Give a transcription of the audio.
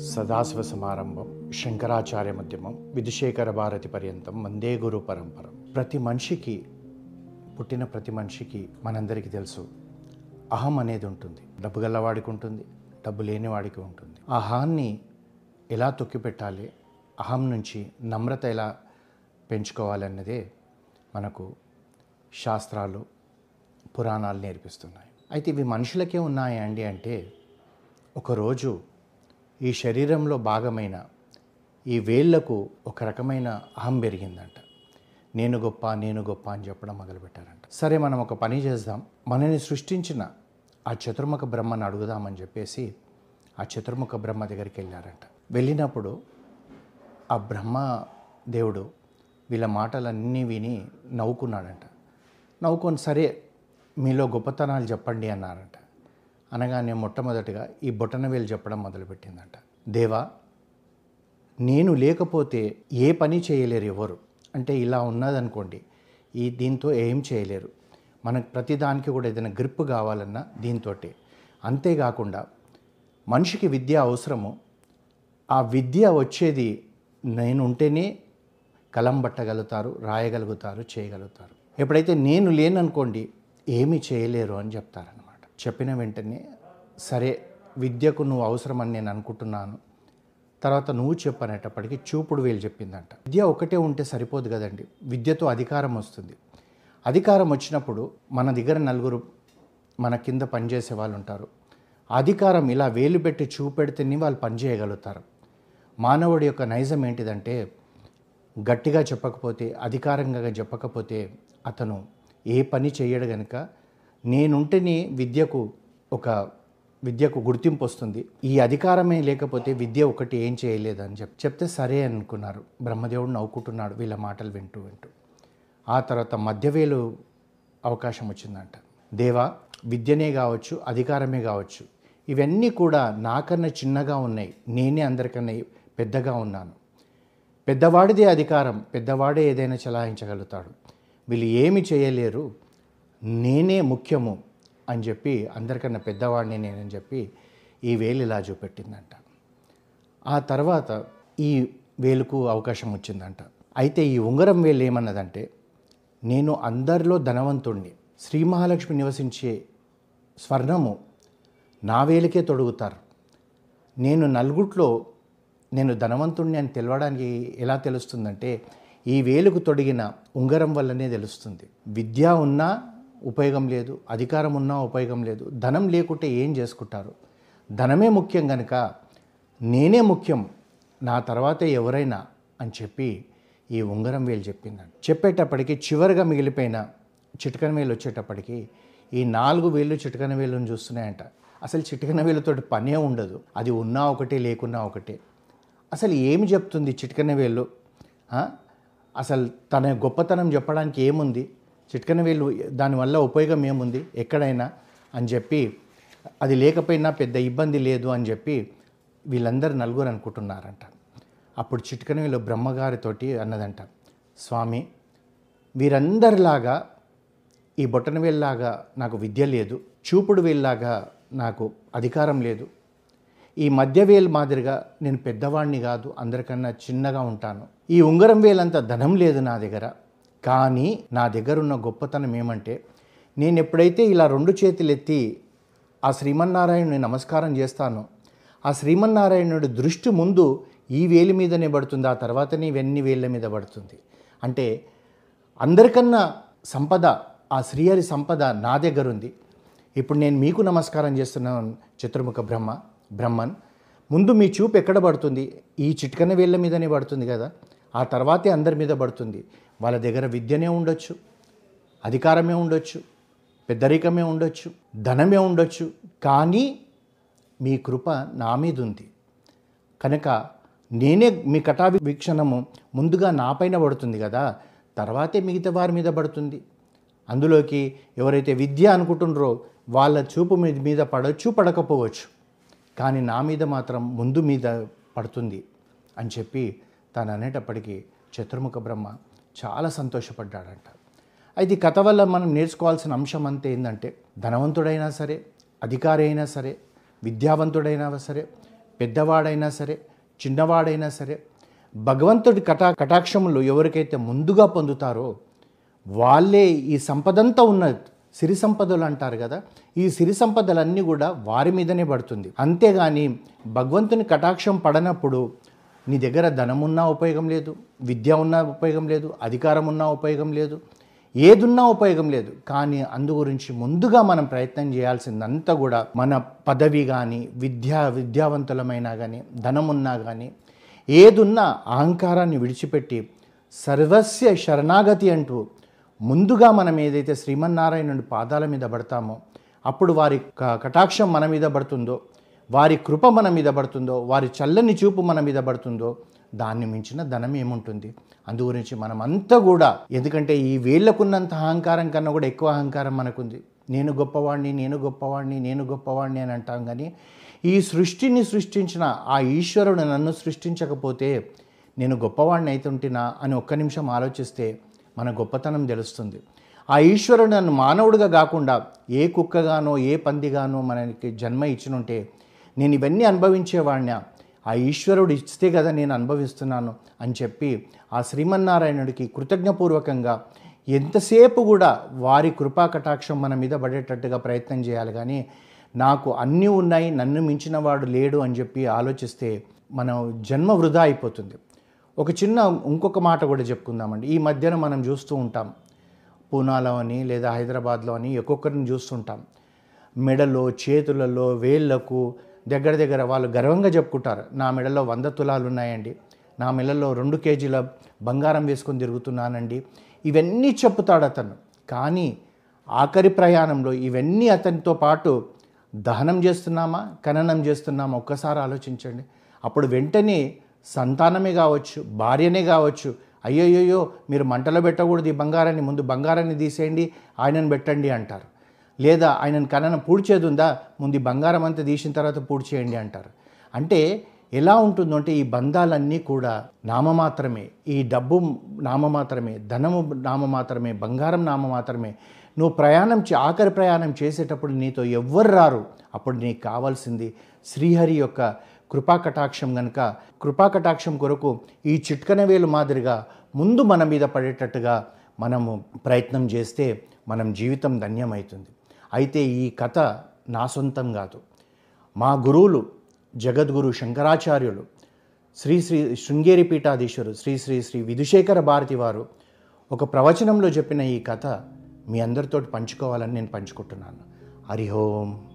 సదాశివ సమారంభం శంకరాచార్య మధ్యమం విధుశేఖర భారతి పర్యంతం వందే గురు పరంపరం. ప్రతి మనిషికి పుట్టిన ప్రతి మనిషికి మనందరికీ తెలుసు అహం అనేది ఉంటుంది. డబ్బు గల్లవాడికి ఉంటుంది డబ్బు లేనివాడికి ఉంటుంది. ఆ అహాన్ని ఎలా తొక్కిపెట్టాలి అహం నుంచి నమ్రత ఎలా పెంచుకోవాలన్నదే మనకు శాస్త్రాలు పురాణాలు నేర్పిస్తున్నాయి. అయితే ఇవి మనుషులకే ఉన్నాయా అండి అంటే ఒకరోజు ఈ శరీరంలో భాగమైన ఈ వేళ్ళకు ఒక రకమైన అహం పెరిగిందంట. నేను గొప్ప నేను గొప్ప అని చెప్పడం మొదలుపెట్టారంట. సరే మనం ఒక పని చేద్దాం. మనని సృష్టించిన ఆ చతుర్ముఖ బ్రహ్మను అడుగుదామని చెప్పేసి ఆ చతుర్ముఖ బ్రహ్మ దగ్గరికి వెళ్ళారంట. వెళ్ళినప్పుడు ఆ బ్రహ్మ దేవుడు వీళ్ళ మాటలన్నీ విని నవ్వుకున్నాడంట. నవ్వుకొని సరే మీలో గొప్పతనాలు చెప్పండి అన్నారంట. అనగానే మొట్టమొదటిగా ఈ బొటనవేలు చెప్పడం మొదలుపెట్టిందంట. దేవా నేను లేకపోతే ఏ పని చేయలేరు ఎవరు? అంటే ఇలా ఉన్నదనుకోండి ఈ దీంతో ఏం చేయలేరు. మనకు ప్రతిదానికి కూడా ఏదైనా గ్రిప్ కావాలన్నా దీంతో అంతేకాకుండా మనిషికి విద్య అవసరము. ఆ విద్య వచ్చేది నేను ఉంటేనే కలం పట్టగలుగుతారు రాయగలుగుతారు చేయగలుగుతారు. ఎప్పుడైతే నేను లేననుకోండి ఏమీ చేయలేరు అని చెప్తారనమాట చెప్పిన వెంటనే సరే విద్యకు నువ్వు అవసరమని నేను అనుకుంటున్నాను. తర్వాత నువ్వు చెప్పనేటప్పటికి చూపుడు వేలు చెప్పిందంట. విద్య ఒకటే ఉంటే సరిపోదు కదండి. విద్యతో అధికారం వస్తుంది. అధికారం వచ్చినప్పుడు మన దగ్గర నలుగురు మన కింద పనిచేసే వాళ్ళు ఉంటారు. అధికారం ఇలా వేలు పెట్టి చూపెడితేనే వాళ్ళు పనిచేయగలుగుతారు మానవుడి యొక్క నైజం ఏంటిదంటే గట్టిగా చెప్పకపోతే అధికారంగా చెప్పకపోతే అతను ఏ పని చేయడు గనుక నేనుంటేనే విద్యకు ఒక విద్యకు గుర్తింపు వస్తుంది. ఈ అధికారమే లేకపోతే విద్య ఒకటి ఏం చేయలేదని చెప్ చెప్తే సరే అనుకున్నారు. బ్రహ్మదేవుడు నవ్వుకుంటున్నాడు వీళ్ళ మాటలు వింటూ వింటూ. ఆ తర్వాత మధ్యవేలు అవకాశం వచ్చిందంట. దేవా విద్యనే కావచ్చు అధికారమే కావచ్చు ఇవన్నీ కూడా నాకన్నా చిన్నగా ఉన్నాయి. నేనే అందరికన్నా పెద్దగా ఉన్నాను. పెద్దవాడిదే అధికారం పెద్దవాడే ఏదైనా చలాయించగలుగుతాడు. వీళ్ళు ఏమి చేయలేరు. నేనే ముఖ్యము అని చెప్పి అందరికన్నా పెద్దవాడిని నేనని చెప్పి ఈ వేలు ఇలా చూపెట్టిందంట. ఆ తర్వాత ఈ వేలుకు అవకాశం వచ్చిందంట. అయితే ఈ ఉంగరం వేలు ఏమన్నదంటే నేను అందరిలో ధనవంతుణ్ణి శ్రీ మహాలక్ష్మి నివసించే స్వర్ణము నా వేలికే తొడుగుతారు. నేను నలుగుట్లో నేను ధనవంతుణ్ణి అని తెలవడానికి ఎలా తెలుస్తుందంటే ఈ వేలుకు తొడిగిన ఉంగరం వల్లనే తెలుస్తుంది. విద్య ఉన్నా ఉపయోగం లేదు అధికారం ఉన్నా ఉపయోగం లేదు. ధనం లేకుంటే ఏం చేసుకుంటారు? ధనమే ముఖ్యం కనుక నేనే ముఖ్యం నా తర్వాతే ఎవరైనా అని చెప్పి ఈ ఉంగరం వేలు చెప్పిందండి చెప్పేటప్పటికి చివరిగా మిగిలిపోయిన చిటికన వేలు వచ్చేటప్పటికి ఈ నాలుగు వేలు చిటికన వేలును చూస్తున్నాయంట. అసలు చిటికన వేలుతోటి పనే ఉండదు. అది ఉన్నా ఒకటే లేకున్నా ఒకటే. అసలు ఏమి చెప్తుంది చిటికన వేలు? అసలు తన గొప్పతనం చెప్పడానికి ఏముంది? చిట్కన వేలు దానివల్ల ఉపయోగం ఏముంది? ఎక్కడైనా అని చెప్పి అది లేకపోయినా పెద్ద ఇబ్బంది లేదు అని చెప్పి వీళ్ళందరూ నలుగురు అనుకుంటున్నారంట. అప్పుడు చిట్కన వీళ్ళు బ్రహ్మగారితోటి అన్నదంట స్వామి వీరందరిలాగా ఈ బొట్టన వేల్లాగా నాకు విద్య లేదు చూపుడు వీళ్ళలాగా నాకు అధికారం లేదు. ఈ మధ్య వేలు మాదిరిగా నేను పెద్దవాణ్ణి కాదు అందరికన్నా చిన్నగా ఉంటాను. ఈ ఉంగరం వేలంత ధనం లేదు నా దగ్గర. కానీ నా దగ్గర ఉన్న గొప్పతనం ఏమంటే నేను ఎప్పుడైతే ఇలా రెండు చేతులు ఎత్తి ఆ శ్రీమన్నారాయణుని నమస్కారం చేస్తానో ఆ శ్రీమన్నారాయణుడి దృష్టి ముందు ఈ వేలి మీదనే పడుతుంది ఆ తర్వాతనే ఇవన్నీ వేళ్ళ మీద పడుతుంది. అంటే అందరికన్నా సంపద ఆ శ్రీహరి సంపద నా దగ్గర ఉంది ఇప్పుడు నేను మీకు నమస్కారం చేస్తున్నాను చతుర్ముఖ బ్రహ్మ బ్రహ్మన్. ముందు మీ చూపు ఎక్కడ పడుతుంది? ఈ చిట్కన వేళ్ళ మీదనే పడుతుంది కదా. ఆ తర్వాతే అందరి మీద పడుతుంది. వాళ్ళ దగ్గర విద్యనే ఉండొచ్చు అధికారమే ఉండొచ్చు పెద్దరికమే ఉండొచ్చు ధనమే ఉండొచ్చు. కానీ మీ కృప నా మీద ఉంది. కనుక నేనే మీ కటాభి వీక్షణము ముందుగా నాపైన పడుతుంది కదా తర్వాతే మిగతా వారి మీద పడుతుంది. అందులోకి ఎవరైతే విద్య అనుకుంటున్నారో వాళ్ళ చూపు మీద మీద పడవచ్చు పడకపోవచ్చు. కానీ నా మీద మాత్రం ముందు మీద పడుతుంది అని చెప్పి తాను అనేటప్పటికీ చతుర్ముఖ బ్రహ్మ చాలా సంతోషపడ్డాడంట. అయితే ఈ కథ వల్ల మనం నేర్చుకోవాల్సిన అంశం అంతే ఏంటంటే ధనవంతుడైనా సరే అధికారి అయినా సరే విద్యావంతుడైనా సరే పెద్దవాడైనా సరే చిన్నవాడైనా సరే భగవంతుడి కటా కటాక్షములు ఎవరికైతే ముందుగా పొందుతారో వాళ్ళే ఈ సంపదంతా ఉన్న సిరి సంపదలు అంటారు కదా ఈ సిరి సంపదలన్నీ కూడా వారి మీదనే పడుతుంది. అంతేగాని భగవంతుని కటాక్షం పడనప్పుడు నీ దగ్గర ధనమున్నా ఉపయోగం లేదు విద్య ఉన్నా ఉపయోగం లేదు అధికారం ఉన్నా ఉపయోగం లేదు ఏదున్నా ఉపయోగం లేదు. కానీ అందు గురించి ముందుగా మనం ప్రయత్నం చేయాల్సిందంతా కూడా మన పదవి కానీ విద్యా విద్యావంతులమైనా కానీ ధనమున్నా కానీ ఏదున్నా అహంకారాన్ని విడిచిపెట్టి సర్వస్య శరణాగతి అంటూ ముందుగా మనం ఏదైతే శ్రీమన్నారాయణుడి పాదాల మీద పడతామో అప్పుడు వారి క- కటాక్షం మన మీద పడుతుందో వారి కృప మన మీద పడుతుందో వారి చల్లని చూపు మన మీద పడుతుందో దాన్ని మించిన ధనం ఏముంటుంది? అందు గురించి మనమంతా కూడా ఎందుకంటే ఈ వేళ్ళకున్నంత అహంకారం కన్నా కూడా ఎక్కువ అహంకారం మనకుంది. నేను గొప్పవాడిని నేను గొప్పవాడిని నేను గొప్పవాడిని అని అంటాం కానీ ఈ సృష్టిని సృష్టించిన ఆ ఈశ్వరుడు నన్ను సృష్టించకపోతే నేను గొప్పవాడిని అవుతుంటినా అని ఒక్క నిమిషం ఆలోచిస్తే మన గొప్పతనం తెలుస్తుంది. ఆ ఈశ్వరుడు నన్ను మానవుడిగా కాకుండా ఏ కుక్కగానో ఏ పందిగానో మనకి జన్మ ఇచ్చినుంటే నేను ఇవన్నీ అనుభవించేవాడినా. ఆ ఈశ్వరుడు ఇస్తే కదా నేను అనుభవిస్తున్నాను అని చెప్పి ఆ శ్రీమన్నారాయణుడికి కృతజ్ఞపూర్వకంగా ఎంతసేపు కూడా వారి కృపా కటాక్షం మన మీద పడేటట్టుగా ప్రయత్నం చేయాలి. కానీ నాకు అన్నీ ఉన్నాయి నన్ను మించిన వాడు లేడు అని చెప్పి ఆలోచిస్తే మనం జన్మ వృధా అయిపోతుంది. ఒక చిన్న ఇంకొక మాట కూడా చెప్పుకుందామండి. ఈ మధ్యన మనం చూస్తూ ఉంటాం. పూనాలో అని లేదా హైదరాబాద్లో అని ఒక్కొక్కరిని చూస్తుంటాం. మెడలో చేతులలో వేళ్ళకు దగ్గర దగ్గర వాళ్ళు గర్వంగా చెప్పుకుంటారు నా మెడలో వంద తులాలు ఉన్నాయండి నా మెడలో రెండు కేజీల బంగారం వేసుకొని తిరుగుతున్నానండి. ఇవన్నీ చెప్పుతాడు అతను. కానీ ఆఖరి ప్రయాణంలో ఇవన్నీ అతనితో పాటు దహనం చేస్తున్నామా ఖననం చేస్తున్నామా? ఒక్కసారి ఆలోచించండి. అప్పుడు వెంటనే సంతానమే కావచ్చు భార్యనే కావచ్చు అయ్యోయ్యో మీరు మంటలో పెట్టకూడదు ఈ బంగారాన్ని ముందు బంగారాన్ని తీసేయండి ఆయనను పెట్టండి అంటారు. లేదా ఆయనను కనన పూడ్చేది ఉందా ముందు బంగారం అంతా తీసిన తర్వాత పూడ్చేయండి అంటారు. అంటే ఎలా ఉంటుందో అంటే ఈ బంధాలన్నీ కూడా నామమాత్రమే. ఈ డబ్బు నామమాత్రమే ధనము నామమాత్రమే బంగారం నామమాత్రమే. నువ్వు ప్రయాణం చే- ఆఖరి ప్రయాణం చేసేటప్పుడు నీతో ఎవ్వరు రారు. అప్పుడు నీకు కావాల్సింది శ్రీహరి యొక్క కృపా కటాక్షం గనుక కృపాకటాక్షం కొరకు ఈ చిట్కన వేలు మాదిరిగా ముందు మన మీద పడేటట్టుగా మనము ప్రయత్నం చేస్తే మనం జీవితం ధన్యమవుతుంది. అయితే ఈ కథ నా సొంతం కాదు. మా గురువులు జగద్గురు శంకరాచార్యులు శ్రీ శ్రీ శృంగేరి పీఠాధీశ్వరు శ్రీ శ్రీ శ్రీ విధుశేఖర భారతి వారు ఒక ప్రవచనంలో చెప్పిన ఈ కథ మీ అందరితో పంచుకోవాలని నేను పంచుకుంటున్నాను. హరిహోం